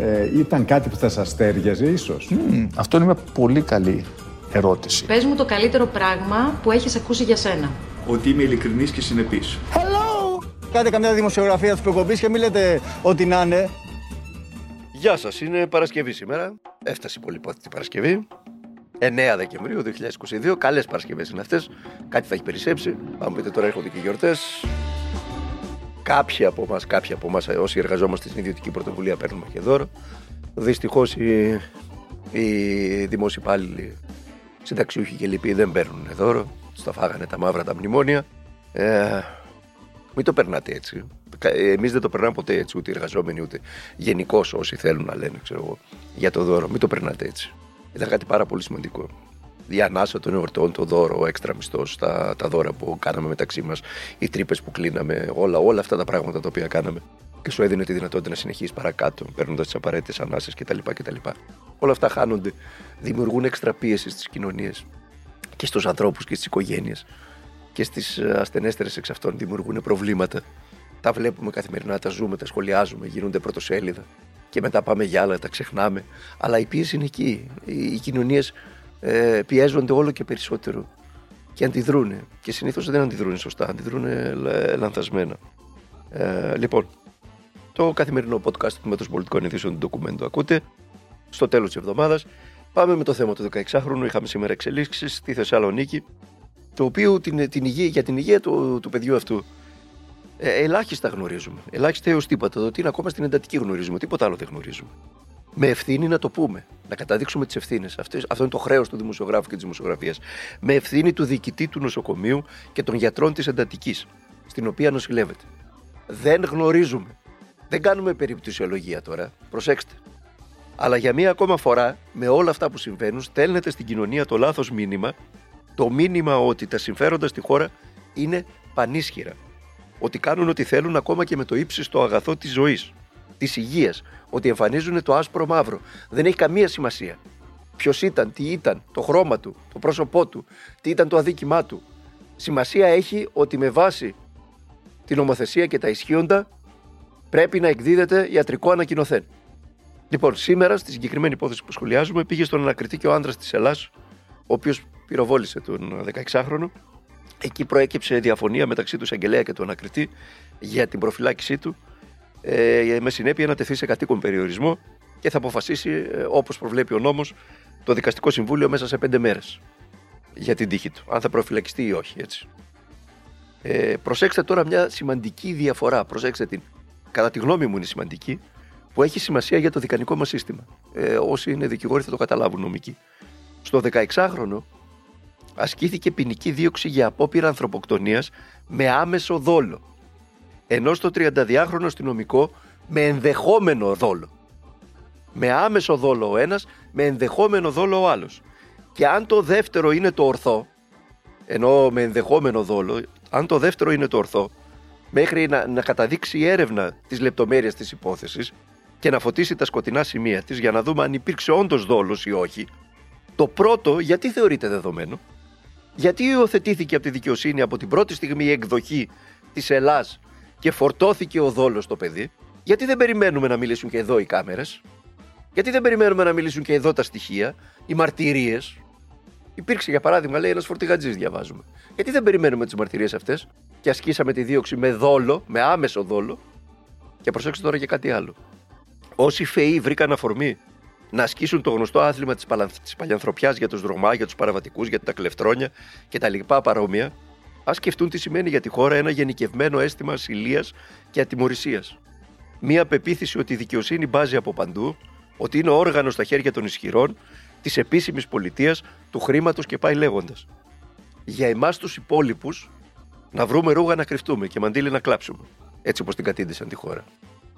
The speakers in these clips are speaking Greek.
ε, ήταν κάτι που θα σας τέριαζε ίσως. Αυτό είναι μια πολύ καλή ερώτηση. Πες μου το καλύτερο πράγμα που έχεις ακούσει για σένα. Ότι είμαι ειλικρινής και συνεπής. Κάντε καμιά δημοσιογραφία της προκοπής και μην λέτε ότι να είναι. Γεια σας, είναι Παρασκευή σήμερα. Έφτασε η πολυπόθητη Παρασκευή. 9 Δεκεμβρίου 2022. Καλές Παρασκευές είναι αυτές. Κάτι θα έχει περισσέψει. Αν πείτε τώρα έρχονται και γιορτές. Κάποιοι από εμά, κάποιοι από εμάς, όσοι εργαζόμαστε στην ιδιωτική πρωτοβουλία, παίρνουμε και δώρο. Δυστυχώς οι, οι δημόσιοι υπάλληλοι, συνταξιούχοι και λοιποί δεν παίρνουν δώρο. Στα φάγανε τα μαύρα τα μνημόνια. Ε, μην το περνάτε έτσι. Εμείς δεν το περνάμε ποτέ έτσι, ούτε οι εργαζόμενοι, ούτε γενικώς όσοι θέλουν να λένε ξέρω εγώ, για το δώρο. Μην το περνάτε έτσι. Ήταν κάτι πάρα πολύ σημαντικό. Η ανάσα των εορτών, το δώρο, ο έξτρα μισθός, τα, τα δώρα που κάναμε μεταξύ μας, οι τρύπες που κλείναμε, όλα, όλα αυτά τα πράγματα τα οποία κάναμε. Και σου έδινε τη δυνατότητα να συνεχίσεις παρακάτω, παίρνοντας τις απαραίτητες ανάσες κτλ, κτλ. Όλα αυτά χάνονται. Δημιουργούν έξτρα πίεση στις κοινωνίες και στους ανθρώπους και στις οικογένειες και στις ασθενέστερες εξ αυτών δημιουργούν προβλήματα. Τα βλέπουμε καθημερινά, τα ζούμε, τα σχολιάζουμε, γίνονται πρωτοσέλιδα. Και μετά πάμε για άλλα, τα ξεχνάμε. Αλλά η πίεση είναι εκεί. Οι, οι κοινωνίες ε, πιέζονται όλο και περισσότερο και αντιδρούν. Και συνήθως δεν αντιδρούν σωστά, αντιδρούν λα- λανθασμένα. Ε, λοιπόν, το καθημερινό podcast του Μετροπολιτικών Ειδήσεων του Ντοκουμέντου ακούτε. Στο τέλος της εβδομάδας πάμε με το θέμα του 16χρονου. Είχαμε σήμερα εξελίξεις στη Θεσσαλονίκη το οποίο την, την υγεία, για την υγεία του, του παιδιού αυτού ε, ελάχιστα γνωρίζουμε. Ελάχιστα έως τίποτα. Το ότι είναι ακόμα στην εντατική γνωρίζουμε. Τίποτα άλλο δεν γνωρίζουμε. Με ευθύνη να το πούμε. Να καταδείξουμε τις ευθύνες. Αυτό είναι το χρέος του δημοσιογράφου και της δημοσιογραφίας. Με ευθύνη του διοικητή του νοσοκομείου και των γιατρών της εντατικής, στην οποία νοσηλεύεται. Δεν γνωρίζουμε. Δεν κάνουμε περιπτωσιολογία τώρα. Προσέξτε. Αλλά για μία ακόμα φορά, με όλα αυτά που συμβαίνουν, στέλνετε στην κοινωνία το λάθος μήνυμα το μήνυμα ότι τα συμφέροντα στη χώρα είναι πανίσχυρα. Ότι κάνουν ό,τι θέλουν ακόμα και με το ύψιστο αγαθό της ζωής, της υγείας. Ότι εμφανίζουν το άσπρο μαύρο. Δεν έχει καμία σημασία. Ποιος ήταν, τι ήταν, το χρώμα του, το πρόσωπό του, τι ήταν το αδίκημά του. Σημασία έχει ότι με βάση την νομοθεσία και τα ισχύοντα πρέπει να εκδίδεται ιατρικό ανακοινωθέν. Λοιπόν, σήμερα στη συγκεκριμένη υπόθεση που σχολιάζουμε πήγε στον ανακριτή και ο άντρας της Ελλάδα, ο οποίος πυροβόλησε τον 16χρονο. Εκεί προέκυψε διαφωνία μεταξύ του εισαγγελέα και του ανακριτή για την προφυλάκησή του, ε, με συνέπεια να τεθεί σε κατοίκον περιορισμό και θα αποφασίσει, ε, όπως προβλέπει ο νόμος, το δικαστικό συμβούλιο μέσα σε πέντε μέρες για την τύχη του, αν θα προφυλακιστεί ή όχι. Έτσι. Ε, προσέξτε τώρα μια σημαντική διαφορά. Προσέξτε την. Κατά τη γνώμη μου είναι σημαντική, που έχει σημασία για το δικανικό μας σύστημα. Ε, όσοι είναι δικηγόροι θα το καταλάβουν νομικοί. Στο 16χρονο ασκήθηκε ποινική δίωξη για απόπειρα ανθρωποκτονίας με άμεσο δόλο. Ενώ στο 32χρονο αστυνομικό με ενδεχόμενο δόλο. Με άμεσο δόλο ο ένας, με ενδεχόμενο δόλο ο άλλος. Και αν το δεύτερο είναι το ορθό, ενώ με ενδεχόμενο δόλο, αν το δεύτερο είναι το ορθό, μέχρι να, να καταδείξει η έρευνα τις λεπτομέρειες της υπόθεσης και να φωτίσει τα σκοτεινά σημεία της για να δούμε αν υπήρξε όντως δόλος ή όχι, το πρώτο γιατί θεωρείται δεδομένο, γιατί υιοθετήθηκε από τη δικαιοσύνη από την πρώτη στιγμή η εκδοχή της Ελλάς και φορτώθηκε ο δόλος στο παιδί, γιατί δεν περιμένουμε να μιλήσουν και εδώ οι κάμερες, γιατί δεν περιμένουμε να μιλήσουν και εδώ τα στοιχεία, οι μαρτυρίες; Υπήρξε για παράδειγμα, λέει ένας φορτηγατζής, διαβάζουμε. Γιατί δεν περιμένουμε τις μαρτυρίες αυτές; Και ασκήσαμε τη δίωξη με δόλο, με άμεσο δόλο. Και προσέξτε τώρα και κάτι άλλο. Όσοι φαιοί βρήκαν αφορμή να ασκήσουν το γνωστό άθλημα της παλιανθρωπιάς για τους δρομά, για τους παραβατικούς, για τα κλεφτρόνια και τα λοιπά παρόμοια, ας σκεφτούν τι σημαίνει για τη χώρα ένα γενικευμένο αίσθημα ασυλίας και ατιμορρησίας. Μία πεποίθηση ότι η δικαιοσύνη μπάζει από παντού, ότι είναι όργανο στα χέρια των ισχυρών, της επίσημης πολιτείας, του χρήματος και πάει λέγοντας. Για εμάς τους υπόλοιπους, να βρούμε ρούγα να κρυφτούμε και μαντήλι να κλάψουμε. Έτσι όπως την κατήντησαν τη χώρα.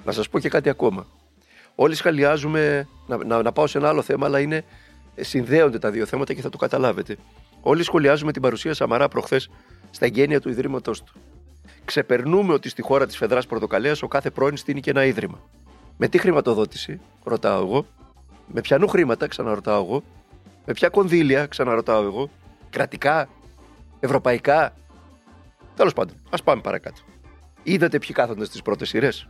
Να σας πω και κάτι ακόμα. Όλοι σχαλιάζουμε, να, να, να πάω σε ένα άλλο θέμα, αλλά είναι, ε, συνδέονται τα δύο θέματα και θα το καταλάβετε. Όλοι σχολιάζουμε την παρουσία Σαμαρά προχθές στα εγγένεια του Ιδρύματός του. Ξεπερνούμε ότι στη χώρα της Φεδράς Πορτοκαλία ο κάθε πρώην στείνει και ένα ίδρυμα. Με τι χρηματοδότηση, ρωτάω εγώ. Με ποιανού χρήματα, ξαναρωτάω εγώ. Με ποια κονδύλια, ξαναρωτάω εγώ. Κρατικά, ευρωπαϊκά. Τέλος πάντων, ας πάμε παρακάτω. Είδατε ποιοι κάθονται στις πρώτες σειρές;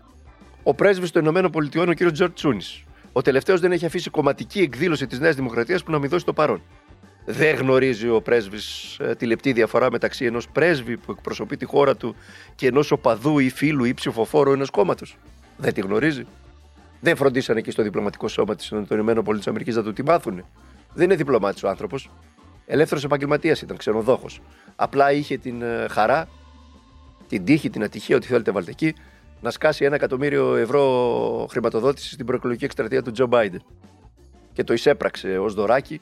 Ο πρέσβης των ΗΠΑ, ο κ. Τζορτ Τσούνη. Ο τελευταίος δεν έχει αφήσει κομματική εκδήλωση της Νέας Δημοκρατίας που να μην δώσει το παρόν. Δεν γνωρίζει ο πρέσβης ε, τη λεπτή διαφορά μεταξύ ενός πρέσβη που εκπροσωπεί τη χώρα του και ενός οπαδού ή φίλου ή ψηφοφόρου ενός κόμματος. Δεν τη γνωρίζει. Δεν φροντίσανε εκεί στο διπλωματικό σώμα της ΗΠΑ να του τη μάθουν. Δεν είναι διπλωμάτης ο άνθρωπος. Ελεύθερος επαγγελματίας ήταν, ξενοδόχος. Απλά είχε την ε, χαρά, την τύχη, την ατυχία, ό,τι θέλετε βάλτε εκεί, να σκάσει ένα εκατομμύριο ευρώ χρηματοδότησης στην προεκλογική εκστρατεία του Τζο Μπάιντεν. Και το εισέπραξε ως δωράκι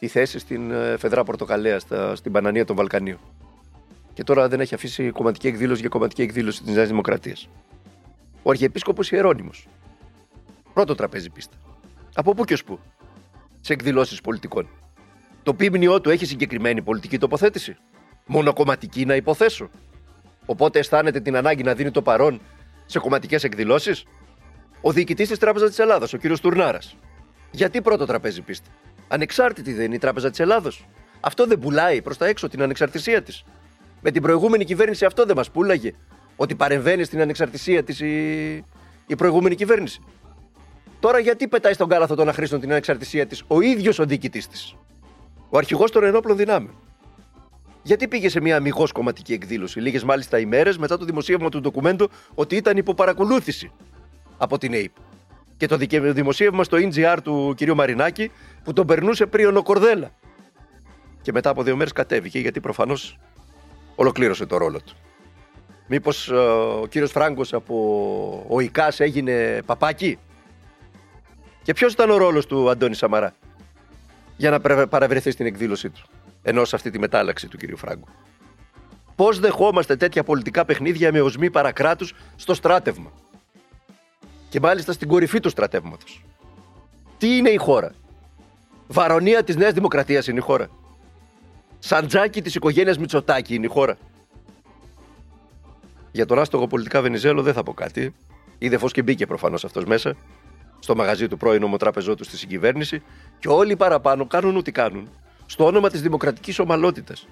τη θέση στην ε, Φεδρά Πορτοκαλέα, στην Πανανία των Βαλκανίων. Και τώρα δεν έχει αφήσει κομματική εκδήλωση για κομματική εκδήλωση της Νέας Δημοκρατίας. Ο Αρχιεπίσκοπος Ιερόνιμος. Πρώτο τραπέζι πίστα. Από πού και ως πού. Σε εκδηλώσεις πολιτικών. Το ποιμνιό του έχει συγκεκριμένη πολιτική τοποθέτηση. Μονοκομματική να υποθέσω. Οπότε αισθάνεται την ανάγκη να δίνει το παρόν σε κομματικές εκδηλώσεις. Ο διοικητής της Τράπεζας της Ελλάδας, ο κύριος Τουρνάρας. Γιατί πρώτο τραπέζι πίστη. Ανεξάρτητη δεν είναι η Τράπεζα της Ελλάδος. Αυτό δεν πουλάει προς τα έξω την ανεξαρτησία της. Με την προηγούμενη κυβέρνηση αυτό δεν μας πούλαγε. Ότι παρεμβαίνει στην ανεξαρτησία της η... η προηγούμενη κυβέρνηση. Τώρα γιατί πετάει στον κάλαθο των αχρήστων την ανεξαρτησία της ο ίδιος ο διοικητής της; Ο αρχηγός των ενόπλων δυνάμεων. Γιατί πήγε σε μια αμυγός κομματική εκδήλωση, λίγες μάλιστα ημέρες μετά το δημοσίευμα του ντοκουμέντου ότι ήταν υπό παρακολούθηση από την ΑΕΠ. Και το δημοσίευμα στο NGR του κ. Μαρινάκη που τον περνούσε πριν ο Κορδέλα. Και μετά από δύο μέρες κατέβηκε γιατί προφανώς ολοκλήρωσε το ρόλο του. Μήπως ε, ο κύριος Φράγκος από ο ΙΚΑΣ έγινε παπάκι; Και ποιος ήταν ο ρόλος του Αντώνη Σαμαρά για να παραβρεθεί στην εκδήλωσή του ενώ σε αυτή τη μετάλλαξη του κυρίου Φράγκου; Πώς δεχόμαστε τέτοια πολιτικά παιχνίδια με οσμή παρακράτους στο στράτευμα; Και μάλιστα στην κορυφή του στρατεύματος. Τι είναι η χώρα; Βαρονία της Νέας Δημοκρατίας είναι η χώρα. Σαντζάκι της οικογένειας Μητσοτάκη είναι η χώρα. Για τον άστογο πολιτικά Βενιζέλο δεν θα πω κάτι. Είδε φως και μπήκε προφανώς αυτός μέσα. Στο μαγαζί του πρώην ομοτράπεζό του στη συγκυβέρνηση. Και όλοι παραπάνω κάνουν ό,τι κάνουν στο όνομα της δημοκρατικής ομαλότητας,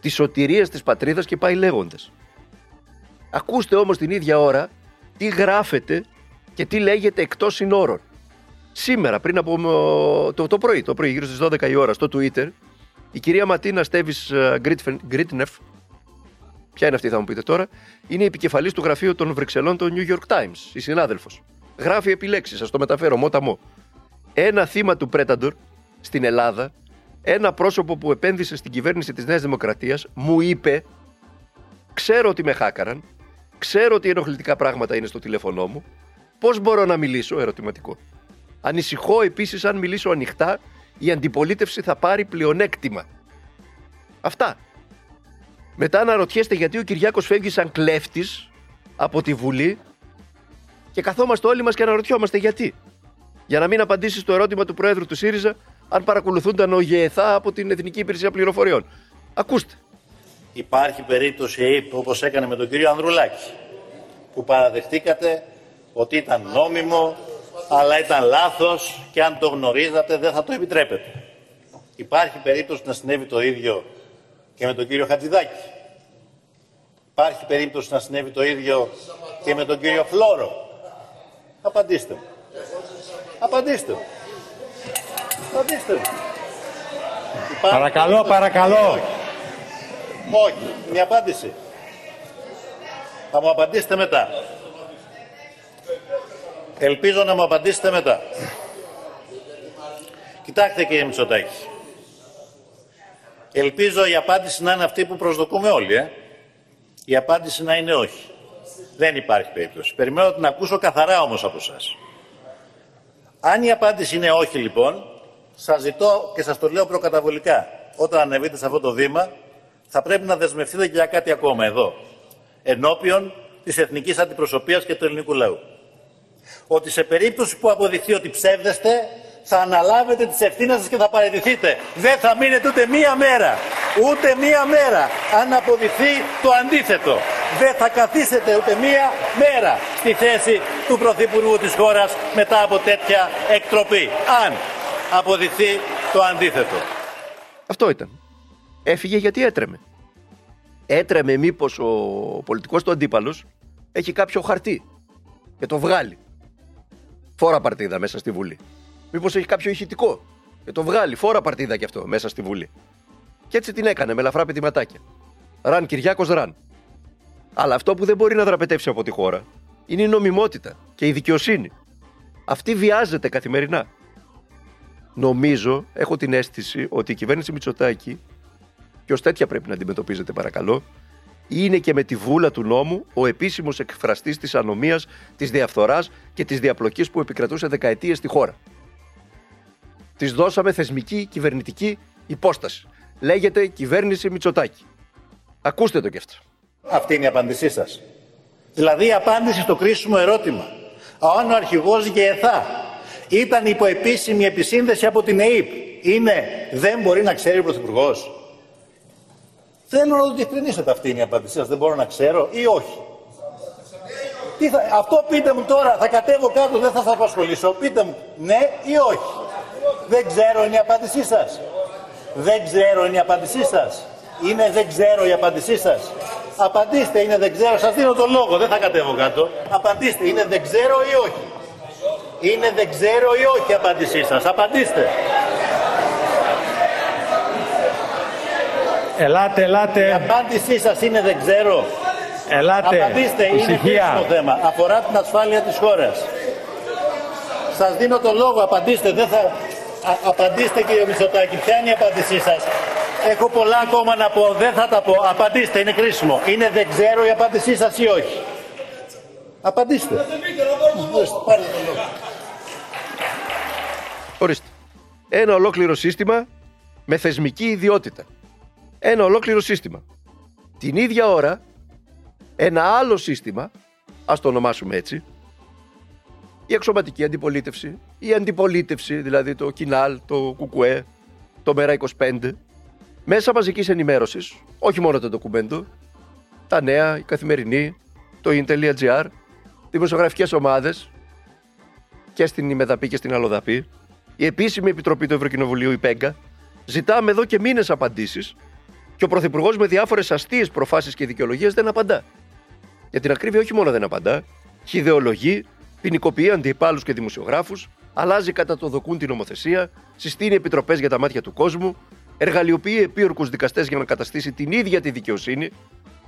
της σωτηρίας της πατρίδας και πάει λέγοντας. Ακούστε όμως την ίδια ώρα τι γράφεται και τι λέγεται εκτός συνόρων. Σήμερα, πριν από το, το πρωί, το πρωί, γύρω στις 12 η ώρα, στο Twitter, η κυρία Ματίνα Στέβης ε, Γκρίτνεφ, ποια είναι αυτή θα μου πείτε τώρα, είναι η επικεφαλής του γραφείου των Βρυξελών των New York Times, η συνάδελφος. Γράφει επιλέξεις, σας το μεταφέρω, μόταμο. Ένα θύμα του Predator στην Ελλάδα ένα πρόσωπο που επένδυσε στην κυβέρνηση της Νέας Δημοκρατίας μου είπε ξέρω ότι με χάκαραν, ξέρω ότι ενοχλητικά πράγματα είναι στο τηλέφωνό μου, πώς μπορώ να μιλήσω, ερωτηματικό. Ανησυχώ επίσης αν μιλήσω ανοιχτά η αντιπολίτευση θα πάρει πλεονέκτημα. Αυτά. Μετά αναρωτιέστε γιατί ο Κυριάκος φεύγει σαν κλέφτης από τη Βουλή και καθόμαστε όλοι μας και αναρωτιόμαστε γιατί. Για να μην απαντήσεις στο ερώτημα του Προέδρου του ΣΥΡΙΖΑ αν παρακολουθούνταν ο ΓΕΘΑ από την Εθνική Υπηρεσία Πληροφοριών. Ακούστε. Υπάρχει περίπτωση ΕΕΠ όπως έκανε με τον κύριο Ανδρουλάκη που παραδεχτήκατε ότι ήταν νόμιμο αλλά ήταν λάθος και αν το γνωρίζατε δεν θα το επιτρέπετε. Υπάρχει περίπτωση να συνέβη το ίδιο και με τον κύριο Χατζηδάκη. Υπάρχει περίπτωση να συνέβη το ίδιο και με τον κύριο Φλόρο. Απαντήστε μου. Απαντήστε μου. Παρακαλώ, παρακαλώ. Όχι, μια απάντηση. Θα μου απαντήσετε μετά. Ελπίζω να μου απαντήσετε μετά. Κοιτάξτε κύριε Μητσοτάκη. Ελπίζω η απάντηση να είναι αυτή που προσδοκούμε όλοι. Ε. Η απάντηση να είναι όχι. Δεν υπάρχει περίπτωση. Περιμένω να την ακούσω καθαρά όμως από εσά. Αν η απάντηση είναι όχι λοιπόν, σας ζητώ και σας το λέω προκαταβολικά. Όταν ανεβείτε σε αυτό το βήμα, θα πρέπει να δεσμευτείτε και για κάτι ακόμα εδώ. Ενώπιον της εθνικής αντιπροσωπείας και του ελληνικού λαού. Ότι σε περίπτωση που αποδειχθεί ότι ψεύδεστε, θα αναλάβετε τις ευθύνες σας και θα παραιτηθείτε. Δεν θα μείνετε ούτε μία μέρα. Ούτε μία μέρα. Αν αποδειχθεί το αντίθετο. Δεν θα καθίσετε ούτε μία μέρα στη θέση του Πρωθυπουργού της χώρας μετά από τέτοια εκτροπή. Αν αποδειχθεί το αντίθετο. Αυτό ήταν. Έφυγε γιατί έτρεμε. Έτρεμε μήπως ο πολιτικός του αντίπαλος έχει κάποιο χαρτί και το βγάλει. Φόρα παρτίδα μέσα στη Βουλή. Μήπως έχει κάποιο ηχητικό; Και το βγάλει. Φόρα παρτίδα κι αυτό μέσα στη Βουλή. Και έτσι την έκανε με ελαφρά πετυματάκια. Ραν Κυριάκος Ραν. Αλλά αυτό που δεν μπορεί να δραπετεύσει από τη χώρα είναι η νομιμότητα και η δικαιοσύνη. Αυτή βιάζεται καθημερινά. Νομίζω, έχω την αίσθηση ότι η κυβέρνηση Μητσοτάκη, και ως τέτοια πρέπει να αντιμετωπίζεται παρακαλώ, είναι και με τη βούλα του νόμου ο επίσημος εκφραστής της ανομίας, της διαφθοράς και της διαπλοκής που επικρατούσε δεκαετίες στη χώρα. Της δώσαμε θεσμική κυβερνητική υπόσταση. Λέγεται κυβέρνηση Μητσοτάκη. Ακούστε το κι αυτό. Αυτή είναι η απάντησή σας. Δηλαδή η απάντηση στο κρίσιμο ερώτημα. Αν ο αρχηγός ΓΕΘΑ ήταν υπό επίσημη επισύνδεση από την ΕΕΠ, είναι δεν μπορεί να ξέρει ο Πρωθυπουργός. Θέλω να το διευκρινίσετε αυτή είναι η απάντησή σας. Δεν μπορώ να ξέρω ή όχι. Τι θα, αυτό πείτε μου τώρα, θα κατέβω κάτω, δεν θα σας απασχολήσω. Πείτε μου ναι ή όχι. Δεν ξέρω είναι η απάντησή σας. Δεν ξέρω είναι η απάντησή σας. Είναι δεν ξέρω η απάντησή σας. Απαντήστε, είναι δεν ξέρω. Σας δίνω το λόγο, δεν θα κατέβω κάτω. Απαντήστε, είναι δεν ξέρω ή όχι. Είναι δεν ξέρω ή όχι η απάντησή σας. Απαντήστε. Ελάτε, ελάτε. Η απάντησή σας είναι δεν ξέρω. Ελάτε. Απαντήστε, είναι κρίσιμο θέμα. Αφορά την ασφάλεια της χώρας. Σας δίνω το λόγο, απαντήστε. Δεν θα... Α, απαντήστε κύριε Μητσοτάκη, ποια είναι η απάντησή σας; Έχω πολλά ακόμα να πω, δεν θα τα πω. Απαντήστε, είναι κρίσιμο. Είναι δεν ξέρω η απάντησή σας ή όχι. Απαντήστε. Ορίστε. Ένα ολόκληρο σύστημα με θεσμική ιδιότητα. Ένα ολόκληρο σύστημα. Την ίδια ώρα, ένα άλλο σύστημα, ας το ονομάσουμε έτσι, η εξωματική αντιπολίτευση, η αντιπολίτευση, δηλαδή το Κινάλ, το Κουκουέ, το Μέρα 25, μέσα μαζικής ενημέρωσης, όχι μόνο το ντοκουμέντο, τα νέα, η καθημερινή, το in.gr, δημοσιογραφικές ομάδες και στην Ημεδαπή και στην Αλλοδαπή, η επίσημη επιτροπή του Ευρωκοινοβουλίου, η ΠΕΓΚΑ, ζητάμε εδώ και μήνες απαντήσεις και ο Πρωθυπουργός με διάφορες αστείες προφάσεις και δικαιολογίες δεν απαντά. Για την ακρίβεια, όχι μόνο δεν απαντά, χιδεολογεί, ποινικοποιεί αντιπάλους και δημοσιογράφους, αλλάζει κατά το δοκούν την νομοθεσία, συστήνει επιτροπές για τα μάτια του κόσμου, εργαλειοποιεί επίορκους δικαστές για να καταστήσει την ίδια τη δικαιοσύνη.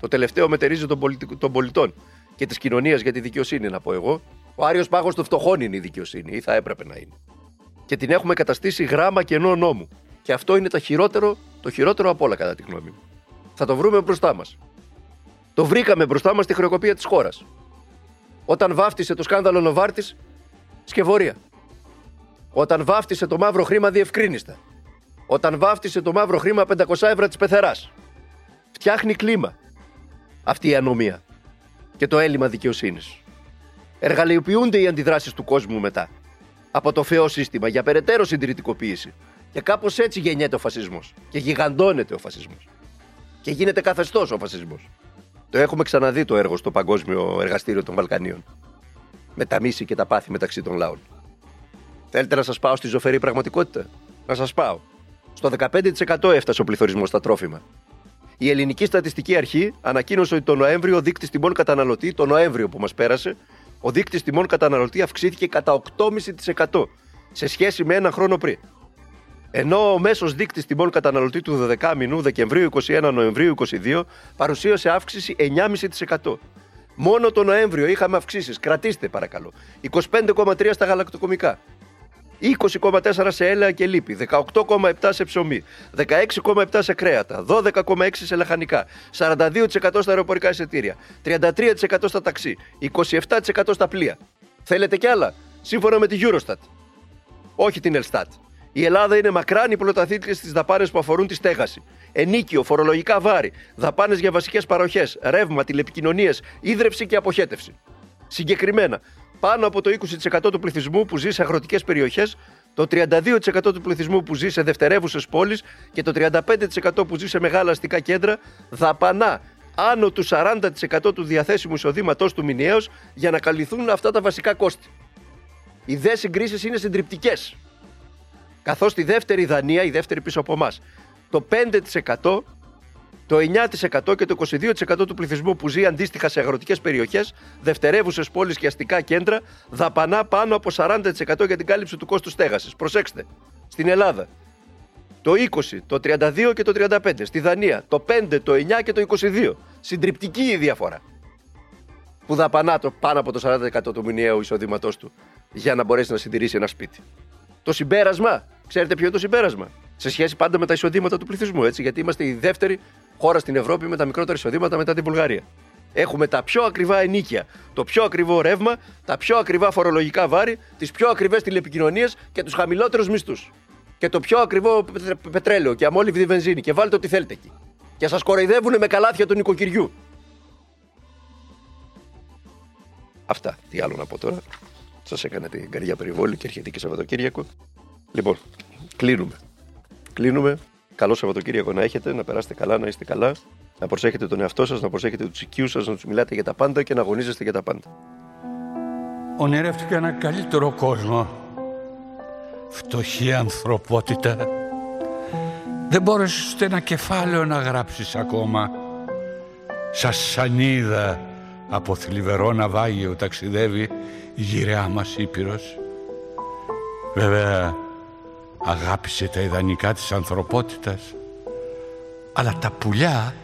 Το τελευταίο μετερίζει των, πολιτικ... των πολιτών και της κοινωνίας για τη δικαιοσύνη, να πω εγώ. Ο Άριος Πάγος των φτωχών είναι η δικαιοσύνη, ή θα έπρεπε να είναι. Και την έχουμε καταστήσει γράμμα κενό νόμου. Και αυτό είναι το χειρότερο, το χειρότερο από όλα, κατά τη γνώμη μου. Θα το βρούμε μπροστά μας. Το βρήκαμε μπροστά μας στη χρεοκοπία της χώρας. Όταν βάφτισε το σκάνδαλο Νοβάρτης, σκευωρία. Όταν βάφτισε το μαύρο χρήμα διευκρίνηστα. Όταν βάφτισε το μαύρο χρήμα 500 ευρώ της πεθεράς. Φτιάχνει κλίμα αυτή η ανομία και το έλλειμμα δικαιοσύνης. Εργαλειοποιούνται οι αντιδράσεις του κόσμου μετά από το φαιό σύστημα για περαιτέρω συντηρητικοποίηση. Και κάπως έτσι γεννιέται ο φασισμός. Και γιγαντώνεται ο φασισμός. Και γίνεται καθεστώς ο φασισμός. Το έχουμε ξαναδεί το έργο στο Παγκόσμιο Εργαστήριο των Βαλκανίων. Με τα μίση και τα πάθη μεταξύ των λαών. Θέλετε να σας πάω στη ζωφερή πραγματικότητα; Να σας πάω. Στο 15% έφτασε ο πληθωρισμός στα τρόφιμα. Η Ελληνική Στατιστική Αρχή ανακοίνωσε ότι το Νοέμβριο ο δείκτη τιμών καταναλωτή, το Νοέμβριο που μας πέρασε, ο δείκτη τιμών καταναλωτή αυξήθηκε κατά 8,5% σε σχέση με ένα χρόνο πριν. Ενώ ο μέσος δείκτης τιμών καταναλωτή του 12 μηνού Δεκεμβρίου 21 Νοεμβρίου 22 παρουσίασε αύξηση 9,5%. Μόνο το Νοέμβριο είχαμε αυξήσεις. Κρατήστε παρακαλώ. 25,3 στα γαλακτοκομικά. 20,4 σε έλαια και λίπη, 18,7 σε ψωμί, 16,7 σε κρέατα, 12,6 σε λαχανικά, 42% στα αεροπορικά εισιτήρια, 33% στα ταξί, 27% στα πλοία. Θέλετε κι άλλα, σύμφωνα με τη Eurostat. Όχι την Ελστάτ. Η Ελλάδα είναι μακράν η πρωταθλήτρια στις δαπάνες που αφορούν τη στέγαση. Ενίκιο, φορολογικά βάρη, δαπάνες για βασικές παροχές, ρεύμα, τηλεπικοινωνίες, ίδρυυση και αποχέτευση. Συγκεκριμένα, πάνω από το 20% του πληθυσμού που ζει σε αγροτικές περιοχές, το 32% του πληθυσμού που ζει σε δευτερεύουσες πόλεις και το 35% που ζει σε μεγάλα αστικά κέντρα δαπανά άνω του 40% του διαθέσιμου εισοδήματός του μηνιαίως για να καλυφθούν αυτά τα βασικά κόστη. Οι δε συγκρίσεις είναι συντριπτικές. Καθώς τη δεύτερη Δανία, η δεύτερη πίσω από εμάς, το 5%, το 9% και το 22% του πληθυσμού που ζει αντίστοιχα σε αγροτικές περιοχές, δευτερεύουσες πόλεις και αστικά κέντρα, δαπανά πάνω από 40% για την κάλυψη του κόστους στέγασης. Προσέξτε, στην Ελλάδα το 20, το 32 και το 35. Στη Δανία το 5, το 9 και το 22. Συντριπτική η διαφορά. Που δαπανά το πάνω από το 40% του μηνιαίου εισοδήματός του για να μπορέσει να συντηρήσει ένα σπίτι. Το συμπέρασμα, ξέρετε ποιο είναι το συμπέρασμα; Σε σχέση πάντα με τα εισοδήματα του πληθυσμού, έτσι, γιατί είμαστε η δεύτερη χώρα στην Ευρώπη με τα μικρότερα εισοδήματα μετά την Βουλγαρία. Έχουμε τα πιο ακριβά ενίκια, το πιο ακριβό ρεύμα, τα πιο ακριβά φορολογικά βάρη, τις πιο ακριβές τηλεπικοινωνίες και τους χαμηλότερους μισθούς. Και το πιο ακριβό πετρέλαιο και αμόλυβδη βενζίνη. Και βάλτε ό,τι θέλετε εκεί. Και σας κοροϊδεύουν με καλάθια του νοικοκυριού. Αυτά. Τι άλλο να πω τώρα; Σας έκανε την καρδιά περιβόλη και έρχεται και Σαββατοκύριακο. Λοιπόν, κλείνουμε. Κλείνουμε. Καλό Σαββατοκύριακο να έχετε, να περάσετε καλά, να είστε καλά. Να προσέχετε τον εαυτό σας, να προσέχετε τους οικείου σας, να τους μιλάτε για τα πάντα και να αγωνίζεστε για τα πάντα. Ονειρεύτηκα ένα καλύτερο κόσμο. Φτωχή ανθρωπότητα. Δεν μπόρεσες ούτε ένα κεφάλαιο να γράψεις ακόμα. Σας σανίδα από θλιβερό ναυάγιο ταξιδεύει η γυραιά μας Ήπειρος. Βέβαια, αγάπησε τα ιδανικά της ανθρωπότητας, αλλά τα πουλιά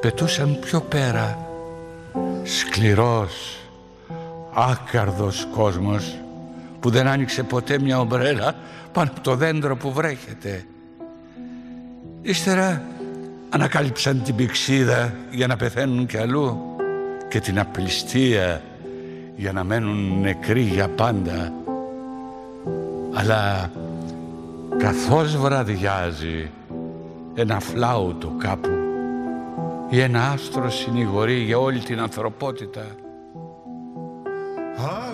πετούσαν πιο πέρα. Σκληρός, άκαρδος κόσμος που δεν άνοιξε ποτέ μια ομπρέλα πάνω από το δέντρο που βρέχεται. Ύστερα ανακάλυψαν την πηξίδα για να πεθαίνουν κι αλλού και την απληστία για να μένουν νεκροί για πάντα. Αλλά καθώς βραδιάζει ένα φλάουτο κάπου ή ένα άστρο συνηγορεί για όλη την ανθρωπότητα. Αλλά